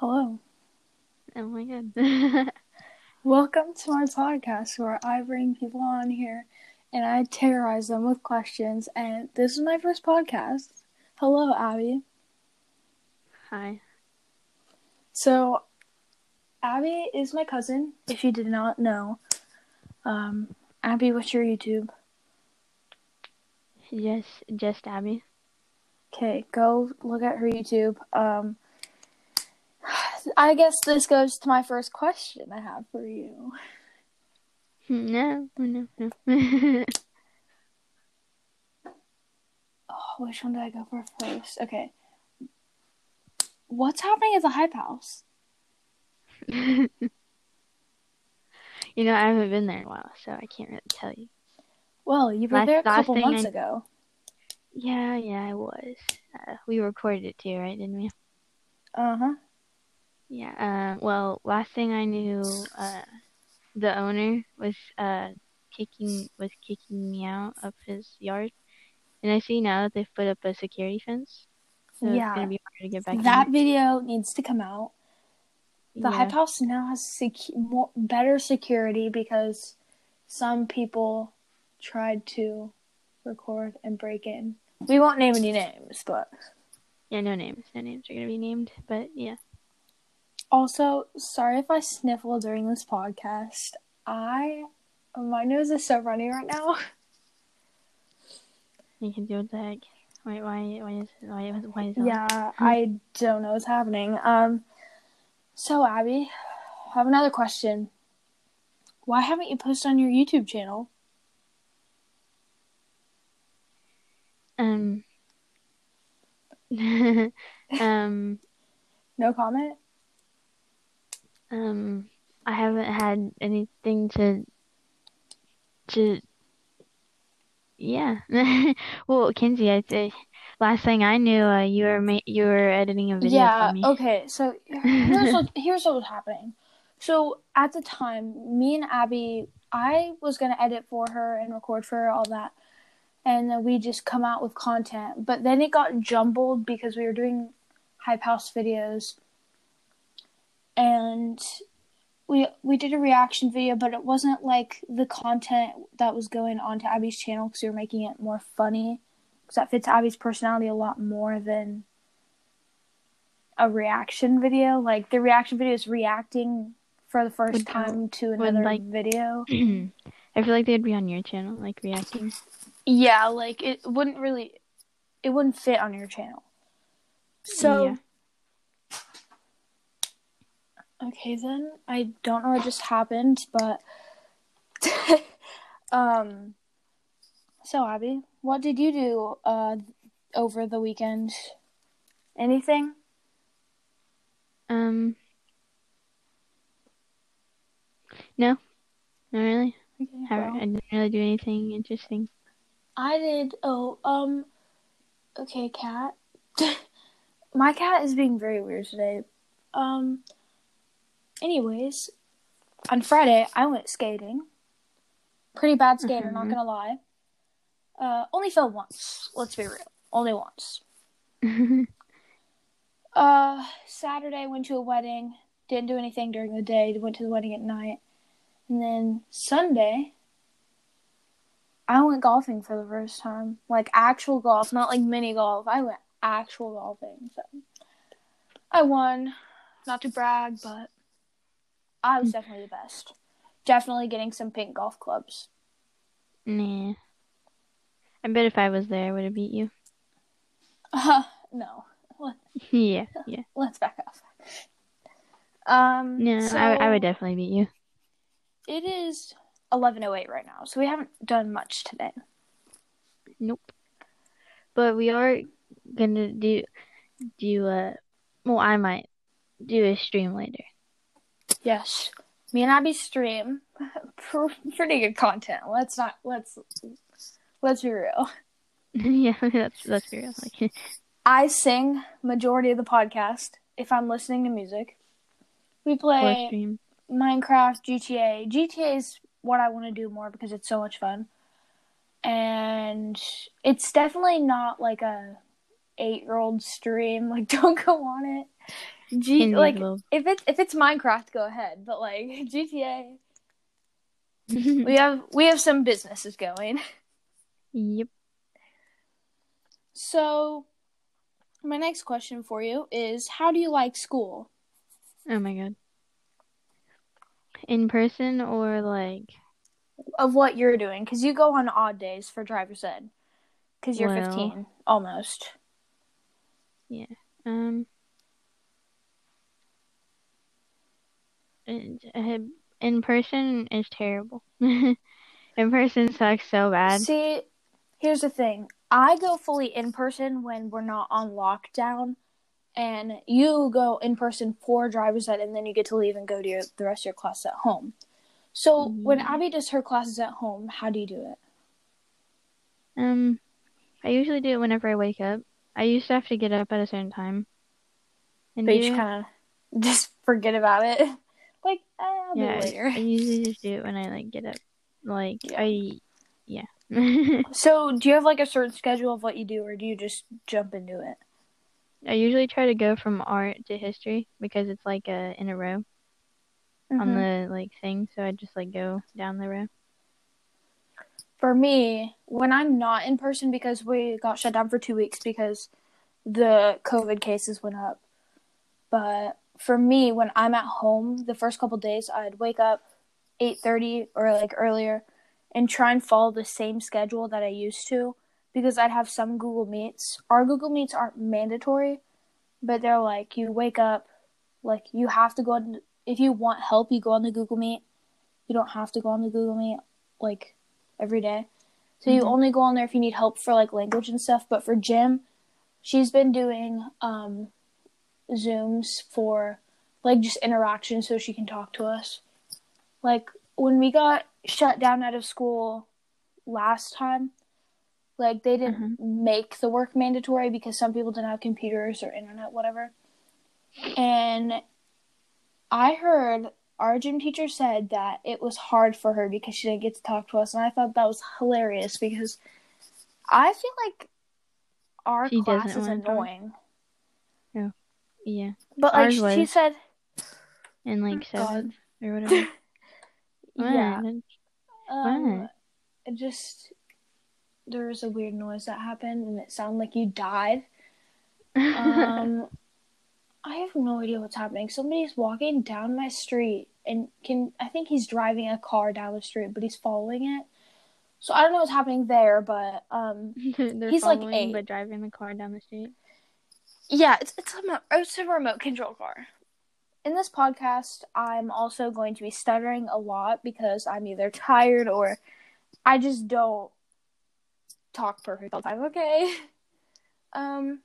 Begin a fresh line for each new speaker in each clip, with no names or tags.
Hello.
Oh my god.
Welcome to my podcast where I bring people on here and I terrorize them with questions. And this is my first podcast. Hello, Abby.
Hi.
So, Abby is my cousin, if you did not know. Um, Abby, what's your YouTube?
Just just Abby.
Okay, go look at her YouTube. Um, I guess this goes to my first question I have for you.
No, no, no.
Oh, which one did I go for first? Okay. What's happening at the Hype House?
you know, I haven't been there in a while, so I can't really tell you.
Well, you were
Last-
there a couple months
I-
ago.
Yeah, yeah, I was. Uh, we recorded it too, right? Didn't we?
Uh huh.
Yeah. Uh, well, last thing I knew, uh, the owner was uh kicking was kicking me out of his yard, and I see now that they've put up a security fence, so
Yeah.
it's gonna be harder to get back. In.
That
in.
video needs to come out. The
yeah.
Hype House now has sec- more, better security because some people tried to record and break in. We won't name any names, but
Yeah, no names. No names are gonna be named, but yeah.
Also sorry if I sniffle during this podcast. I my nose is so runny right now.
You can do what the heck. Why? Why? Why is? Why? Why is that?
Yeah, I don't know what's happening. Um, so Abby, I have another question. Why haven't you posted on your YouTube channel?
Um. um.
No comment.
Um. I haven't had anything to. To. Yeah. well, Kinsey, I say. Last thing I knew, uh, you were ma- you were editing a video
yeah.
for me.
Okay. So here's what here's what was happening. So at the time, me and Abby, I was gonna edit for her and record for her all that, and then we just come out with content. But then it got jumbled because we were doing hype house videos, and we we did a reaction video, but it wasn't like the content that was going onto Abby's channel because we were making it more funny. Because that fits Abby's personality a lot more than a reaction video. Like the reaction video is reacting for the first
Would-
time to
would,
another
like-
video.
I feel like they'd be on your channel, like reacting.
Yeah, like it wouldn't really, it wouldn't fit on your channel. So,
Yeah.
Okay, then I don't know what just happened, but um, so Abby, what did you do uh over the weekend? Anything?
Um. No, not really.
Okay,
I,
well.
I didn't really do anything interesting.
I did. Oh, um. Okay, cat. My cat is being very weird today. Um. Anyways, on Friday I went skating. Pretty bad skater, not
Mhm.
gonna lie. Uh, only fell once. Let's be real, only once. Uh, Saturday went to a wedding. Didn't do anything during the day. Went to the wedding at night, and then Sunday, I went golfing for the first time. Like actual golf, not like mini golf. I went actual golfing. So I won. Not to brag, but I was definitely the best. Definitely getting some pink golf clubs.
nah. I bet if I was there, I would have beat you.
Uh, no, Let,
yeah, yeah.
let's back off. Um,
No,
so
I, I would definitely beat you.
It is eleven oh eight right now, so we haven't done much today.
Nope. But we are gonna do do a, well I might do a stream later.
Yes, me and Abby stream pretty good content. Let's not let's let's be real.
yeah, that's that's real. Like
I sing majority of the podcast if I'm listening to music. We play. Minecraft, GTA. GTA is what I want to do more because it's so much fun. And it's definitely not like a eight year old stream. Like don't go on it. G- like if it's if it's Minecraft, go ahead. But like GTA, we have we have some businesses going.
yep.
So, my next question for you is: How do you like school?
Oh my god. In person or like
Of what you're doing, because you go on odd days for driver's ed, because you're
Well-
15 almost.
Yeah um it- uh, in person is terrible. in person sucks so bad.
See, here's the thing. I go fully in person when we're not on lockdown, and you go in person for driver's ed, and then you get to leave and go to your, the rest of your class at home. So when Abby does her classes at home, how do you do it?
Um I usually do it whenever I wake up. I used to have to get up at a certain time. And
But you just kind of just forget about it. Like, eh, I'll do
yeah,
it
I-
later.
I usually just do it when I like get up. Like
Yeah.
I yeah.
So, do you have like a certain schedule of what you do, or do you just jump into it?
I usually try to go from art to history because it's like uh in a row on
Mhm.
the like thing, so I just like go down the row.
For me, when I'm not in person because we got shut down for two weeks because the COVID cases went up. But for me, when I'm at home, the first couple days, I'd wake up eight thirty or like earlier, and try and follow the same schedule that I used to, because I'd have some Google Meets. Our Google Meets aren't mandatory, but they're like you wake up, like you have to go on. If you want help, you go on the Google Meet. You don't have to go on the Google Meet like every day. So you
Mhm.
only go on there if you need help for like language and stuff. But for gym, she's been doing um, Zooms for like just interaction so she can talk to us. Like when we got shut down out of school last time, like they didn't mm-hmm. make the work mandatory because some people didn't have computers or internet, whatever. And I heard our gym teacher said that it was hard for her because she didn't get to talk to us, and I thought that was hilarious because I feel like our
She
class is
wanna talk?
annoying.
Yeah.
But like
Ours
she
was.
said,
In like
God.
or whatever.
yeah, um,
What?
it just there was a weird noise that happened, and it sounded like you died. Um, I have no idea what's happening. Somebody's walking down my street, and can I think he's driving a car down the street, but he's following it. So I don't know what's happening there, but um, he's, like, eight.
but driving the car down the street.
Yeah, it's it's a, it's a remote control car. In this podcast, I'm also going to be stuttering a lot because I'm either tired or I just don't talk perfect all the time. Okay. Um.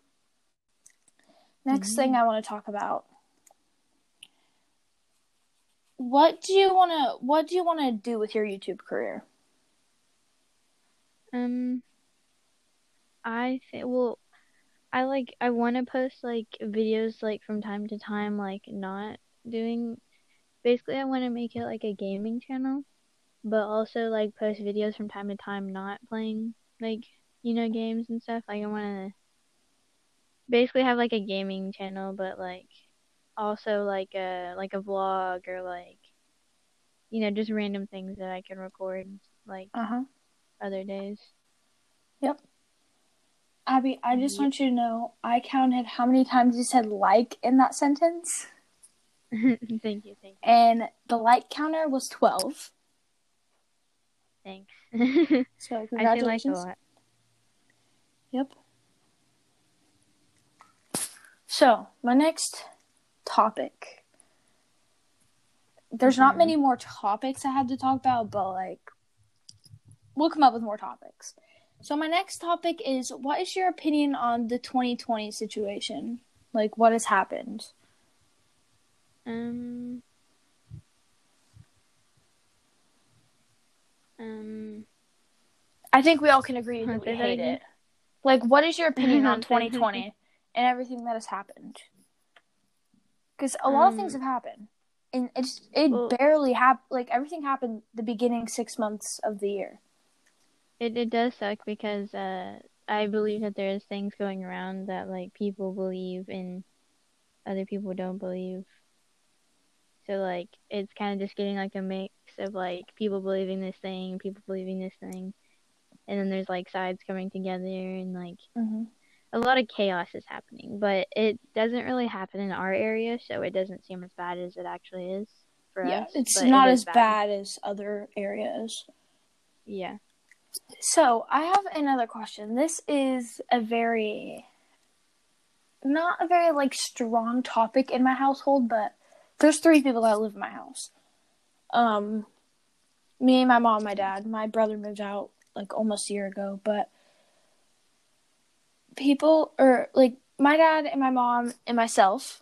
Next thing I want to talk about. What do you want to What do you want to do with your YouTube career?
Um, I think well, I like I want to post like videos like from time to time, like not doing. Basically, I want to make it like a gaming channel, but also like post videos from time to time, not playing like you know games and stuff. Like I want to basically have like a gaming channel, but like also like a like a vlog or like you know just random things that I can record like
Uh huh.
other days.
Abby, I just want you to know I counted how many times you said like in that sentence.
thank you, thank you,
and the like counter was 12.
thanks.
So
I feel like a lot.
Yep. So, my next topic. There's not
Mhm.
many more topics I had to talk about, but like we'll come up with more topics. So my next topic is what is your opinion on the 2020 situation? Like what has happened?
Um. Um.
I think we all can agree that we hate it. Like, what is your opinion on
Say that again.
2020 and everything that has happened? Because a lot of things
Um,
have happened, and it's it
well-
barely happened. Like everything happened the beginning six months of the year.
It it does suck because uh I believe that there's things going around that like people believe in other people don't believe. So like it's kind of just getting like a mix of like people believing this thing, people believing this thing, and then there's like sides coming together and like
hmm
a lot of chaos is happening. But it doesn't really happen in our area, so it doesn't seem as bad as it actually is for
Yeah,
us.
it's
it
not
is
as bad as other areas.
Yeah.
So I have another question. This is a very not a very like strong topic in my household, but there's three people that live in my house. Um me, my mom, my dad. My brother moved out like almost a year ago, but people or like my dad and my mom and myself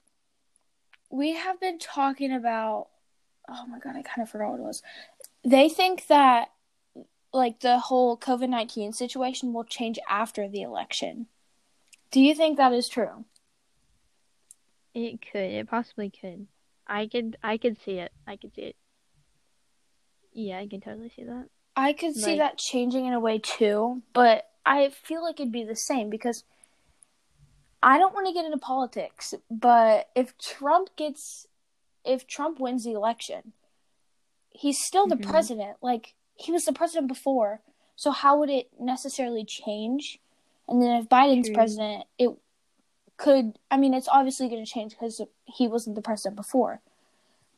we have been talking about oh my god, I kind of forgot what it was. They think that like the whole COVID 19 situation will change after the election. Do you think that is true?
It could. It possibly could. I could. I could see it. I could see it. Yeah, I can totally see that.
I could see that changing in a way too, but I feel like it'd be the same because I don't want to get into politics, but if Trump gets if Trump wins the election, he's still the
Mhm.
president. Like he was the president before. So how would it necessarily change? And then if Biden's
True.
president, it could I mean it's obviously going to change cuz he wasn't the president before.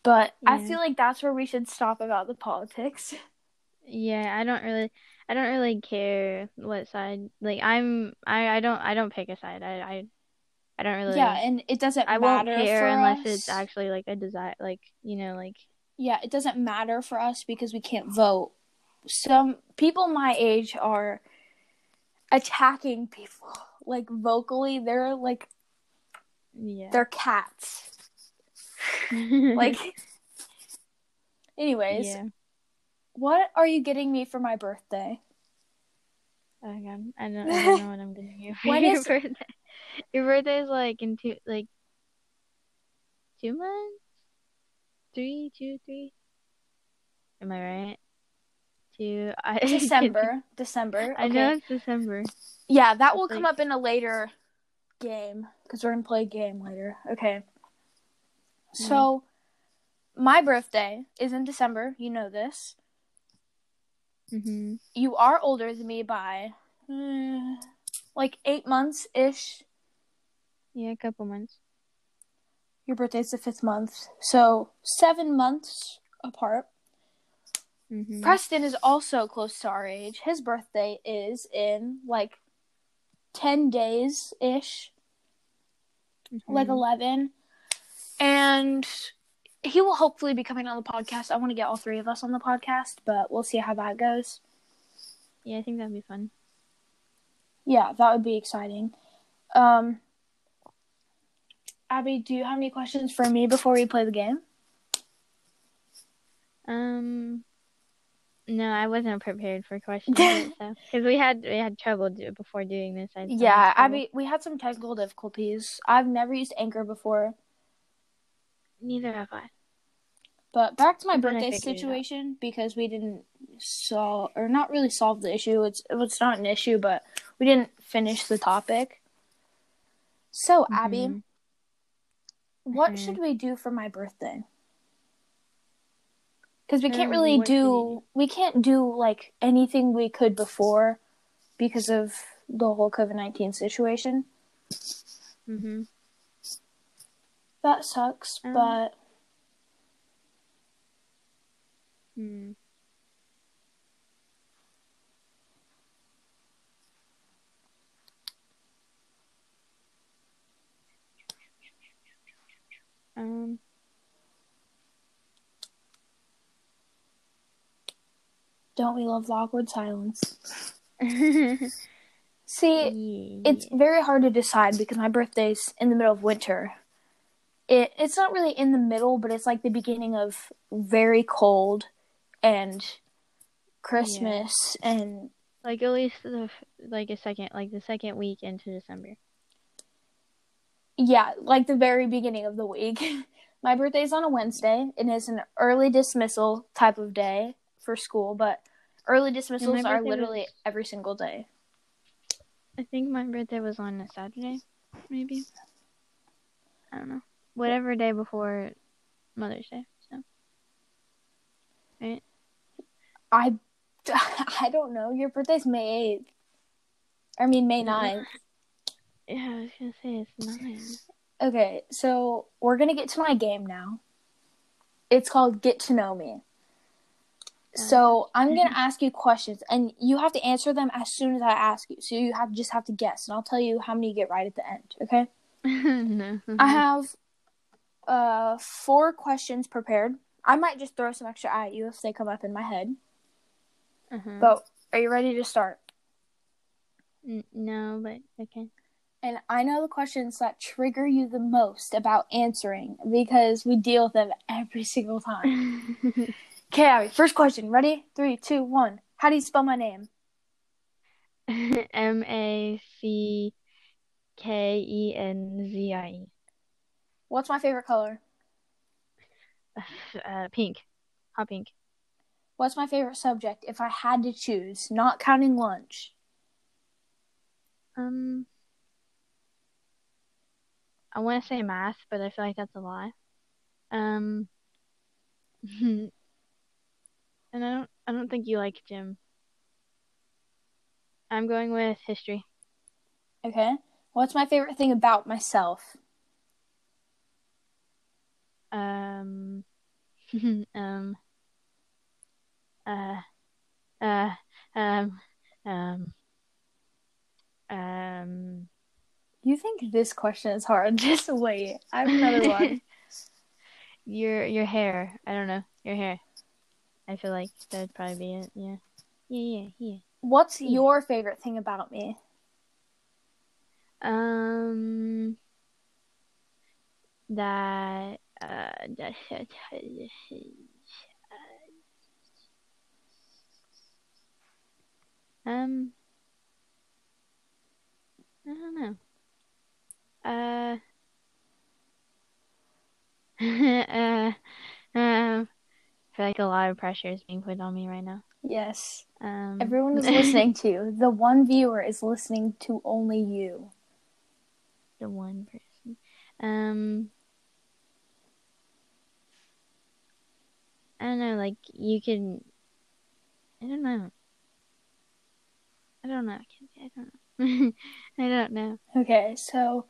But I feel like that's where we should stop about the politics.
Yeah, I don't really. I don't really care what side. Like I'm. I. I don't. I don't pick a side. I. I. I don't really.
Yeah, and it doesn't
I won't
matter
care unless
us.
it's actually like a desire. Like you know. Like
yeah, it doesn't matter for us because we can't vote. Some people my age are attacking people like vocally. They're like
yeah.
they're cats. Like, anyways,
yeah.
what are you getting me for my birthday?
God, I don't, I don't know what I'm getting you for
When
your
is-
birthday. Your birthday is like in two, like two months, three, two, three. Am I right? Two. I,
December. December.
I know it's December.
Yeah, that will come up in a later game because we're gonna play a game later. Okay. So, my birthday is in December. You know this.
Mm-hmm.
You are older than me by mm, like eight months ish.
Yeah, a couple months.
Your birthday's the fifth month, so seven months apart.
Mhm.
Preston is also close to our age. His birthday is in like ten days ish. like
Mhm.
11 and he will hopefully be coming on the podcast i want to get all three of us on the podcast but we'll see how that goes
Yeah, I think that'd be fun.
yeah that would be exciting um abby do you have any questions for me before we play the game
Um, no, I wasn't prepared for questions because we had we had trouble do, before doing this. I
yeah
trouble.
abby we had some technical difficulties i've never used anchor before
neither have I.
but back to my
I
birthday
figured it out.
situation because we didn't solve or not really solve the issue it's it's not an issue but we didn't finish the topic so abby
Mhm.
What
Mhm.
should we do for my birthday? Because we can't
Um,
really
what should we
do, we can't do like anything we could before because of the whole COVID nineteen situation.
Mhm.
That sucks,
Um,
but
Hmm. Um.
Don't we love the awkward silence?
yeah.
See, it's very hard to decide because my birthday's in the middle of winter. It it's not really in the middle, but it's like the beginning of very cold and Christmas and
like at least the like a second like the second week into December.
Yeah, like the very beginning of the week. My birthday's on a Wednesday. It is an early dismissal type of day for school, but early dismissals are literally
was-
every single day.
I think my birthday was on a Saturday, maybe. I don't know. whatever day before Mother's Day. So right.
I, I don't know. Your birthday's May eighth. I mean May
Yeah.
9th.
Yeah, I was gonna say it's nine.
Okay, so we're gonna get to my game now. It's called Get to Know Me. So I'm gonna ask you questions, and you have to answer them as soon as I ask you. So you have just have to guess, and I'll tell you how many you get right at the end. Okay?
no.
I have uh four questions prepared. I might just throw some extra at you if they come up in my head.
Uh-huh.
But are you ready to start?
N- no, but okay.
And I know the questions that trigger you the most about answering because we deal with them every single time. Okay, Abby, first question. Ready? Three, two, one. How do you spell my name?
M A C K E N Z I E.
What's my favorite color?
Uh, pink. Hot pink.
What's my favorite subject if I had to choose, not counting lunch?
Um, I want to say math, but I feel like that's a lie. Um, and I don't, I don't think you like gym. I'm going with history.
Okay. What's my favorite thing about myself?
Um, um, uh, uh, um, um, um.
You think this question is hard? Just wait. I have another one.
Your your hair. I don't know. Your hair. I feel like that'd probably be it. Yeah. Yeah, yeah, yeah.
What's your favorite thing about me?
Um. That. Uh. That. Um. I don't know. Uh. uh. Um. I feel like a lot of pressure is being put on me right now.
Yes.
Um.
Everyone is listening to you. The one viewer is listening to only you.
the one person. Um, I don't know. Like you can. I don't know. I don't know. I don't know. I don't know.
Okay, so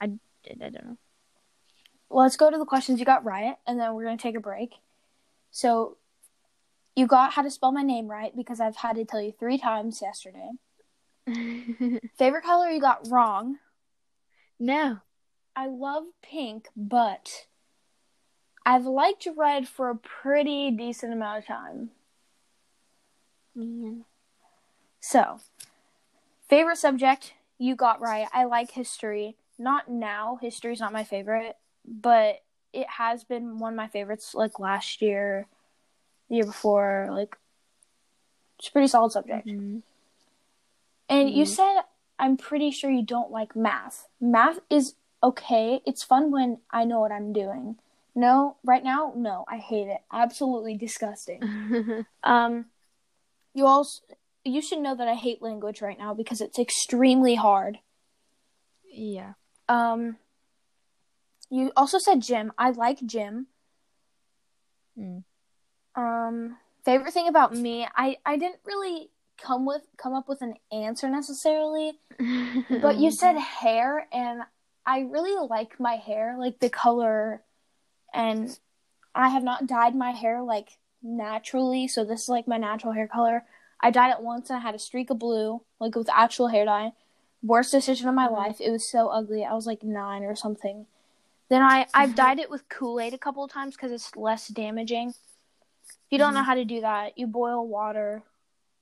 I,
I don't know.
Let's go to the questions you got right, and then we're going to take a break. So, you got how to spell my name right because I've had to tell you three times yesterday. Favorite color you got wrong.
no.
I love pink, but I've liked red for a pretty decent amount of time.
Man.
So, favorite subject you got right. I like history. Not now. History's not my favorite, but it has been one of my favorites like last year, the year before, like it's a pretty solid subject.
Mhm.
And you
Mhm.
said I'm pretty sure you don't like math. Math is okay. It's fun when I know what I'm doing. No, right now, no. I hate it. Absolutely disgusting. Um, you also you should know that I hate language right now because it's extremely hard.
yeah.
Um, you also said gym. I like gym.
Mm.
Um, favorite thing about me, I I didn't really come with come up with an answer necessarily, but you said hair, and I really like my hair, like the color, and I have not dyed my hair like naturally, so this is like my natural hair color. I dyed it once and I had a streak of blue, like with actual hair dye. Worst decision of my
Mhm.
life. It was so ugly. I was like nine or something. Then I I've dyed it with Kool Aid a couple of times because it's less damaging. If you don't know mm-hmm. how to do that, you boil water,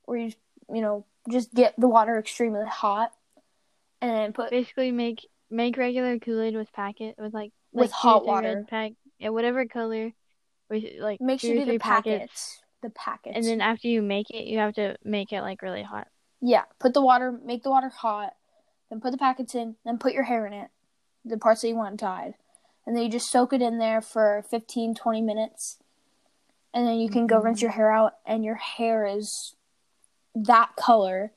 or you you know just get the water extremely hot, and then put
Basically, make make regular Kool Aid with packet with like
With
like
hot water.
pack yeah whatever color with like
make sure you do the packets. The packets.
and then after you make it you have to make it like really hot
yeah, put the water, make the water hot, then put the packets in, then put your hair in it, the parts that you want dyed, and then you just soak it in there for 15, 20 minutes, and then you can go rinse your hair out, and your hair is that color.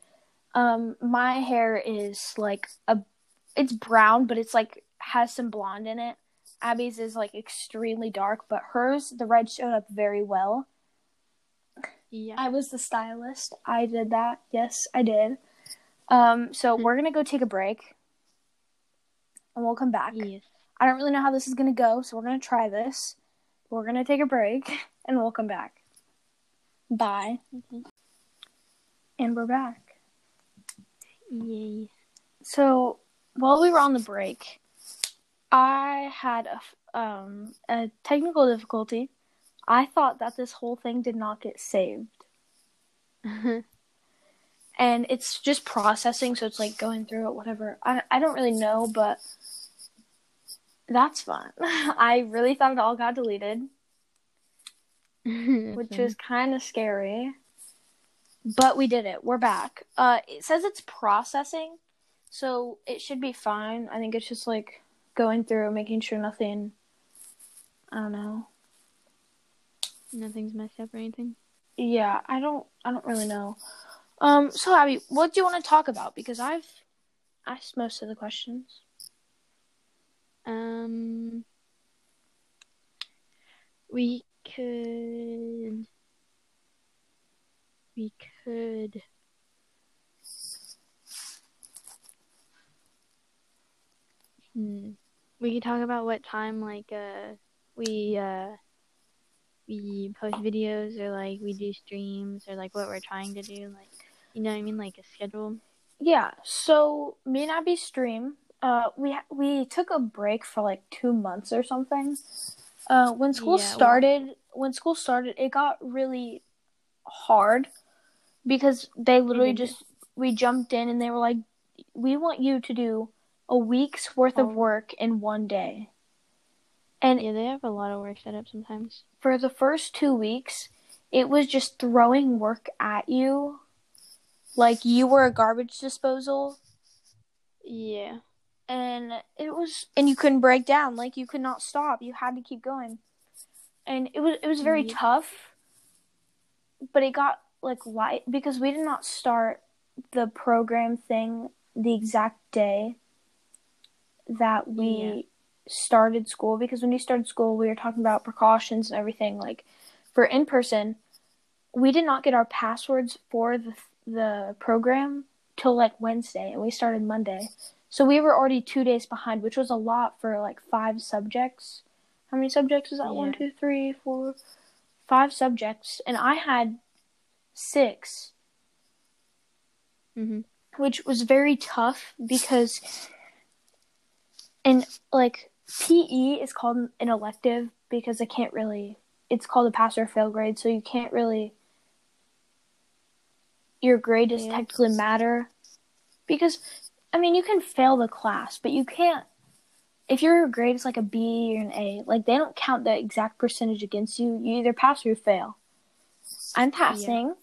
Um, my hair is like a, it's brown, but it's like has some blonde in it. Abby's is like extremely dark, but hers the red showed up very well.
Yeah.
I was the stylist. I did that. Yes, I did. Um, so we're gonna go take a break, and we'll come back.
yes.
I don't really know how this is gonna go, so we're gonna try this. We're gonna take a break, and we'll come back. Bye.
Okay.
And we're back.
Yay.
So while we were on the break, I had a um a technical difficulty. I thought that this whole thing did not get saved. and it's just processing so it's like going through it whatever i, I don't really know but that's fun. I really thought it all got deleted which is kind of scary but we did it. We're back. Uh it says it's processing so it should be fine. I think it's just like going through making sure nothing i don't know.
Nothing's messed up or anything.
yeah i don't i don't really know. Um so abby what do you want to talk about? Because i've asked most of the questions
Um, we could. We could. Hmm. We could talk about what time, like, uh, we, uh, we post videos or, like, we do streams or, like, what we're trying to do. Like, you know what I mean? Like, a schedule.
Yeah, so me and Abby stream. Uh, we we took a break for like two months or something. Uh, when school
Yeah, well-
started, when school started, it got really hard because they literally just we jumped in and they were like, "We want you to do a week's worth of
Oh.
work in one day." And
Yeah, they have a lot of work set up sometimes.
for the first two weeks, it was just throwing work at you, like you were a garbage disposal.
Yeah.
And it was and you couldn't break down like you could not stop you had to keep going and it was it was very
Yeah.
tough but it got like light because we did not start the program thing the exact day that we
Yeah.
started school because when we started school we were talking about precautions and everything like for in person we did not get our passwords for the the program till like Wednesday and we started Monday. So we were already two days behind, which was a lot for like five subjects. How many subjects is that? One,
Yeah.
two, three, four, five subjects, and I had six,
Mhm.
which was very tough because, and like PE is called an elective because I can't really. It's called a pass or fail grade, so you can't really. Your grade doesn't
Yeah.
technically matter because I mean, you can fail the class, but you can't. If your grade is like a B or an A, like they don't count the exact percentage against you. You either pass or you fail. I'm passing,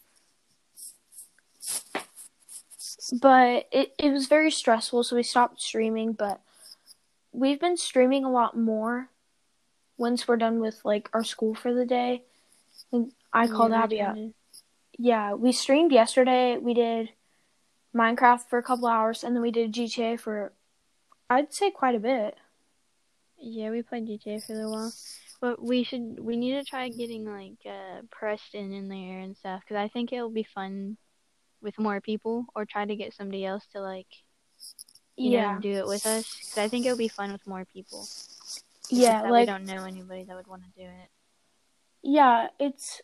but it it was very stressful, so we stopped streaming. But we've been streaming a lot more once we're done with like our school for the day. I called
Yeah,
Abby out yeah, we streamed yesterday. We did Minecraft for a couple hours, and then we did GTA for, I'd say, quite a bit.
Yeah, we played GTA for a little while. But we should, we need to try getting like uh, Preston in there and stuff because I think it'll be fun with more people, or try to get somebody else to like,
yeah,
know, do it with us. Because I think it'll be fun with more people.
Yeah, like
we don't know anybody that would want to do it.
yeah, it's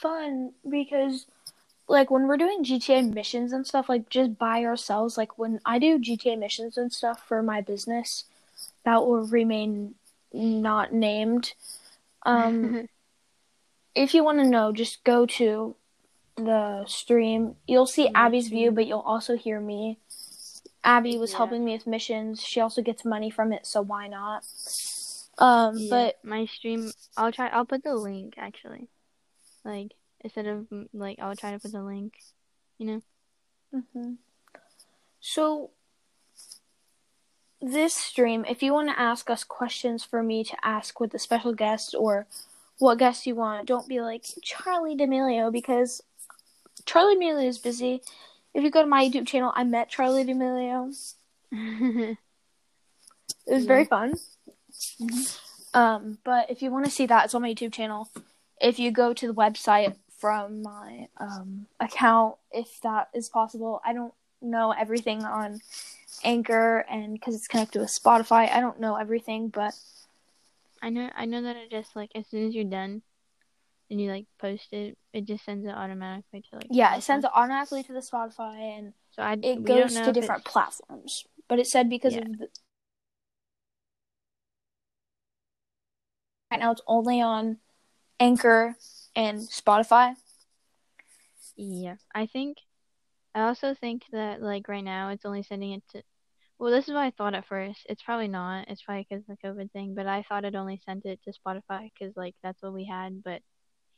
fun because like when we're doing GTA missions and stuff, like just by ourselves. Like when I do GTA missions and stuff for my business, that will remain not named. Um, if you want to know, just go to the stream. You'll see
Yeah,
Abby's view, but you'll also hear me. Abby was
Yeah.
helping me with missions. She also gets money from it, so why not? Um,
Yeah,
but
my stream, I'll try. I'll put the link actually. Like instead of mm, like, I'll try to put the link. You know.
mhm. so this stream, if you want to ask us questions for me to ask with the special guest or what guest you want, don't be like Charli D'Amelio because Charli D'Amelio is busy. If you go to my YouTube channel, I met Charli D'Amelio. It was
Yeah.
very fun.
Mhm.
Um, but if you want to see that, it's on my YouTube channel. If you go to the website from my um, account, if that is possible, I don't know everything on Anchor and because it's connected with Spotify, I don't know everything, but
I know I know that it just like as soon as you're done and you like post it, it just sends it automatically to like
yeah, it sends it automatically to the Spotify and
so I
it goes to different
it's-
platforms. But it said because
Yeah.
of the right now it's only on Anchor and Spotify.
Yeah, I think. I also think that like right now it's only sending it to. Well, this is what I thought at first. It's probably not. It's probably because of the COVID thing. But I thought it only sent it to Spotify because like that's what we had. But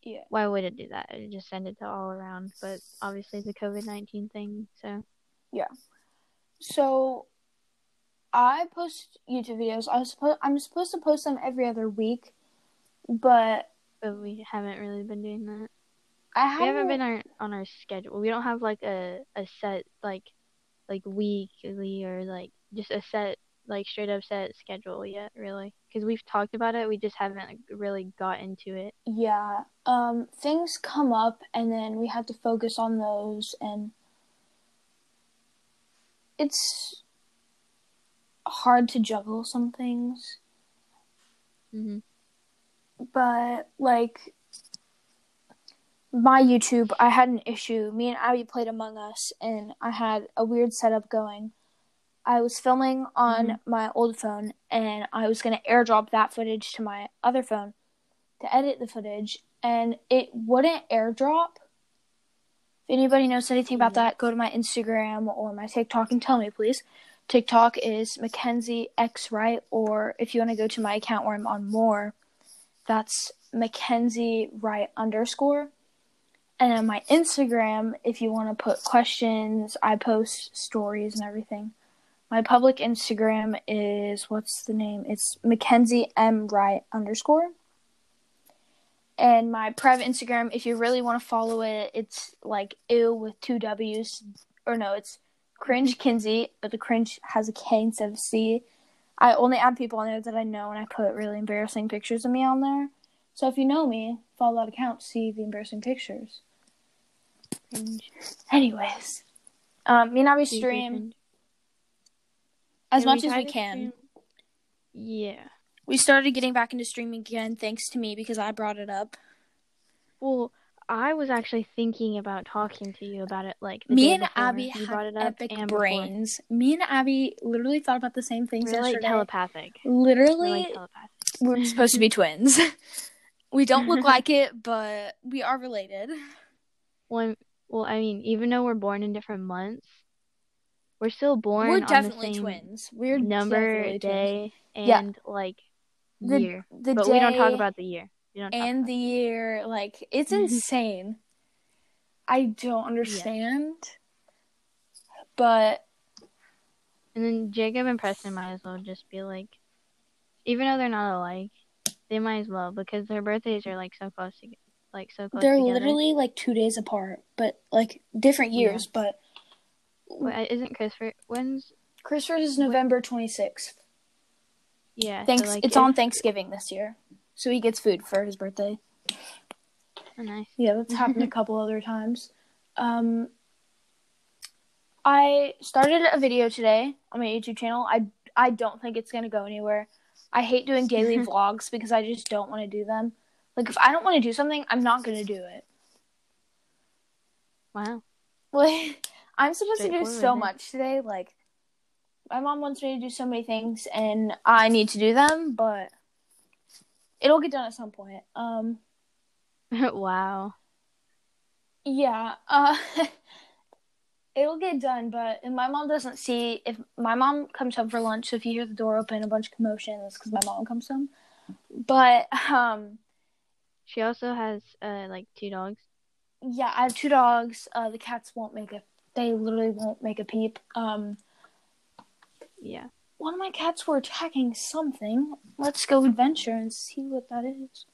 Yeah.
why would it do that? It just send it to all around. But obviously the COVID nineteen thing. So yeah.
So I post YouTube videos. I was supposed I'm supposed to post them every other week, but
but we haven't really been doing that.
I
We
haven't,
haven't been our, on our schedule. We don't have like a a set like like weekly or like just a set like straight up set schedule yet really because we've talked about it we just haven't like, really got into it
Yeah. Um things come up and then we have to focus on those and it's hard to juggle some things,
hmm
but like my YouTube, I had an issue. Me and Abby played Among Us and I had a weird setup going. I was filming on
Mhm.
my old phone and I was going to airdrop that footage to my other phone to edit the footage and it wouldn't airdrop. If anybody knows anything about
Yeah.
that, go to my Instagram or my TikTok and tell me, please. TikTok is Mackenzie X Wright, or if you want to go to my account where I'm on more, that's Mackenzie Wright underscore. And then my Instagram, if you want to put questions, I post stories and everything. My public Instagram is what's the name? It's Mackenzie M Wright underscore. And my private Instagram, if you really want to follow it, it's like ew with two W's. Or no, it's cringe Kinsey, but the cringe has a K instead of C. I only add people on there that I know, and I put really embarrassing pictures of me on there. So if you know me, follow that account, see the embarrassing pictures. Anyways, um, me and Abby stream as much as we can.
yeah
We started getting back into streaming again thanks to me because I brought it up.
well I was actually thinking about talking to you about it like
me
day
and Abby
you brought it up
epic
and before.
brains. Me and Abby literally thought about the same things
we're like telepathic we're
literally,
like telepathic
we're supposed to be twins. we don't look like it, but we are related.
Well, well, I mean, even though we're born in different months, we're still born
We're
on
definitely
the same
twins. We're
number,
definitely twins.
day,
Yeah.
and like
The-
year.
The
but
day
we don't talk about the year. We
and
about
the year. Like it's insane. I don't understand, but
And then Jacob and Preston might as well just be like, even though they're not alike, they might as well because their birthdays are like so close to like so close
they're
together.
literally like two days apart, but like different
Yeah.
years. But
Wait, isn't Christopher when's
Christmas is November twenty sixth.
yeah? so,
Thanks.
like,
it's
if-
on Thanksgiving this year, so he gets food for his birthday.
oh, nice.
Yeah, that's happened a couple other times. Um, I started a video today on my YouTube channel. I I don't think it's gonna go anywhere. I hate doing daily vlogs because I just don't want to do them. Like if I don't want to do something, I'm not gonna do it.
Wow.
Like I'm supposed to do so much today. Like my mom wants me to do so many things, and I need to do them, but it'll get done at some point. Um.
wow.
Yeah, uh, it'll get done, but if my mom doesn't see if my mom comes home for lunch. So if you hear the door open, a bunch of commotion, because my mom comes home. But um,
She also has uh like two dogs.
yeah, I have two dogs. Uh, the cats won't make a. They literally won't make a peep. Um,
Yeah.
One of my cats were attacking something. Let's go adventure and see what that is.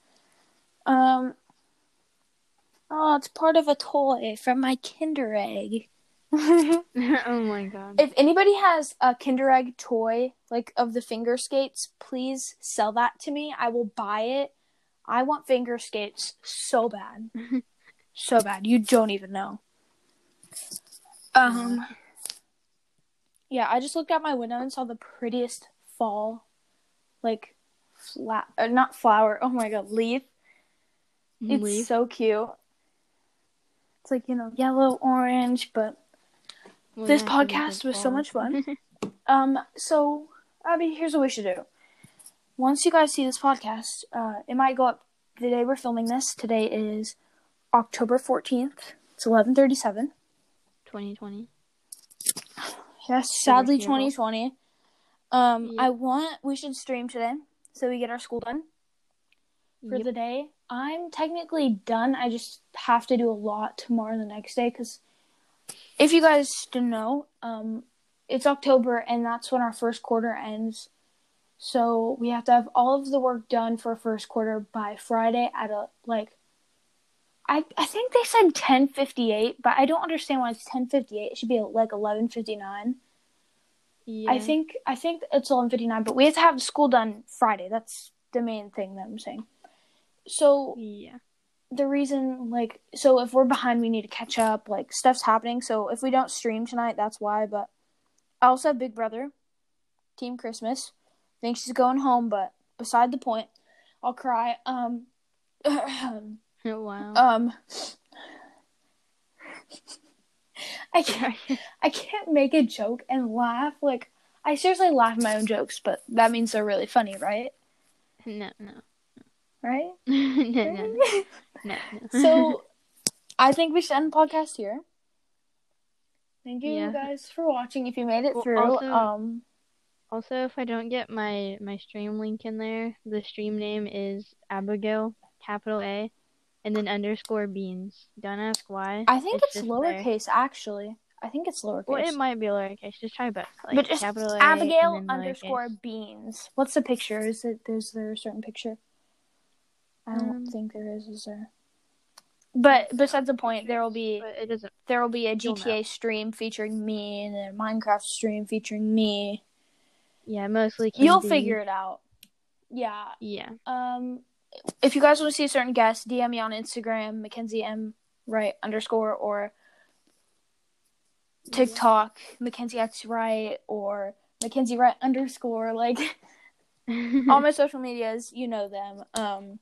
Um. Oh, it's part of a toy from my Kinder Egg.
oh my god.
if anybody has a Kinder Egg toy, like of the finger skates, please sell that to me. I will buy it. I want finger skates so bad. so bad. You don't even know. Um Yeah, I just looked out my window and saw the prettiest fall like flat uh, not flower. Oh my god, leaf. It's
Leaf.
so cute. It's like, you know, yellow, orange, but
Well,
this
yeah,
podcast was so much fun. Um, so Abby, here's what we should do. Once you guys see this podcast, uh, it might go up the day we're filming this. Today is October fourteenth. It's eleven thirty-seven.
2020.
Yes, sadly, twenty twenty. Um,
Yep.
I want we should stream today so we get our school done for
Yep.
the day. I'm technically done. I just have to do a lot tomorrow and the next day because if you guys didn't know, um, it's October and that's when our first quarter ends. So we have to have all of the work done for first quarter by Friday at a like. I I think they said ten fifty eight, but I don't understand why it's ten fifty eight. It should be like eleven fifty nine.
Yeah.
I think I think it's eleven fifty nine, but we have to have school done Friday. That's the main thing that I'm saying. So
Yeah.
the reason like so if we're behind we need to catch up like stuff's happening so if we don't stream tonight that's why but i also have big brother team christmas thinks she's going home but beside the point i'll cry um
wow.
um i can't i can't make a joke and laugh like i seriously laugh at my own jokes but that means they're really funny right
no, no.
right
no, no, no, no, no.
so I think we should end the podcast here. Thank you
Yeah.
guys for watching. If you made it
Well,
through,
also-
um,
Also, if I don't get my my stream link in there, the stream name is Abigail, capital A, and then underscore beans. Don't ask why.
I think it's,
there.
lowercase actually. I think it's lowercase.
Well, it might be lowercase. Just try both. Like
but just
capital A
Abigail underscore
lowercase.
beans. What's the picture? Is it is there a certain picture? I don't
Um,
think there is. Is there? But besides the point, there will be
But it doesn't.
there will be a GTA stream featuring me and a Minecraft stream featuring me.
Yeah, mostly.
You'll figure it out. Yeah,
Yeah.
Um, if you guys want to see a certain guest, DM me on Instagram, Mackenzie M Wright underscore or TikTok, Mackenzie X Wright or Mackenzie Wright underscore. Like all my social medias, you know them. Um,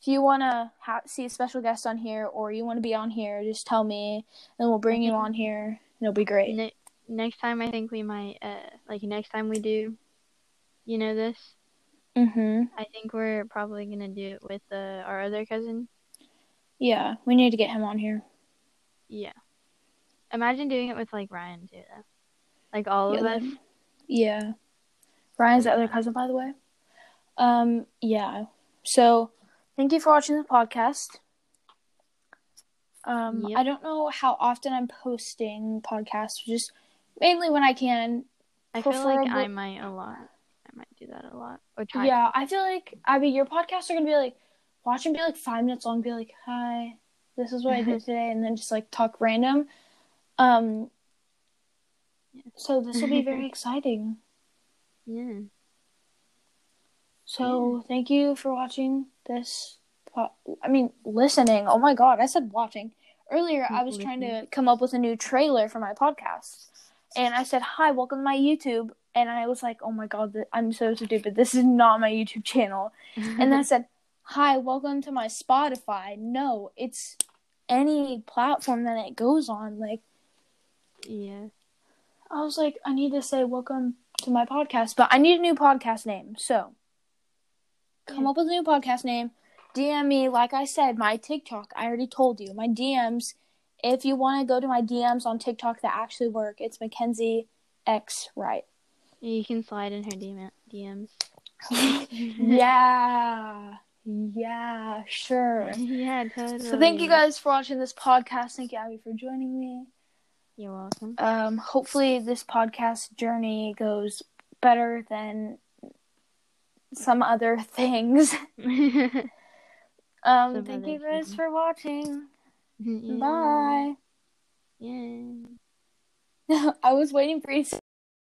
if you want to ha- see a special guest on here or you want to be on here, just tell me and we'll bring you on here. It'll be great.
Ne- next time, I think we might. Uh, like next time we do, you know this.
Mm-hmm.
I think we're probably gonna do it with uh, our other cousin.
Yeah, we need to get him on here.
Yeah. Imagine doing it with like Ryan too, though. Like all of
Yeah,
us.
then- Yeah. Ryan's the other cousin, by the way. Um, yeah. So, thank you for watching the podcast. Um,
Yep.
I don't know how often I'm posting podcasts, just mainly when I can.
I feel like I might a lot. Might do that a lot. Or try.
Yeah, I feel like I mean your podcasts are gonna be like watch and be like five minutes long, be like, Hi, this is what I did today and then just like talk random. Um so this will be very exciting.
Yeah.
So thank you for watching this. Po- I mean, listening. Oh my god, I said watching earlier. I was trying to come up with a new trailer for my podcast, and I said, "Hi, welcome to my YouTube." And I was like, "Oh my god, I'm so stupid. This is not my YouTube channel." And then I said, "Hi, welcome to my Spotify." No, it's any platform that it goes on. Like
yeah.
I was like, I need to say welcome to my podcast, but I need a new podcast name. So come
Yeah.
up with a new podcast name. DM me, like I said, my TikTok. I already told you my DMs. If you want to go to my DMs on TikTok that actually work, it's Mackenzie X Wright.
You can slide in her DM- DMs.
yeah, yeah, sure.
yeah, totally.
So thank you guys for watching this podcast. Thank you, Abby, for joining me.
You're welcome.
um, hopefully this podcast journey goes better than some other things. Um,
Some
thank you guys
things.
for watching.
Yeah.
Bye.
Yeah.
I was waiting for you to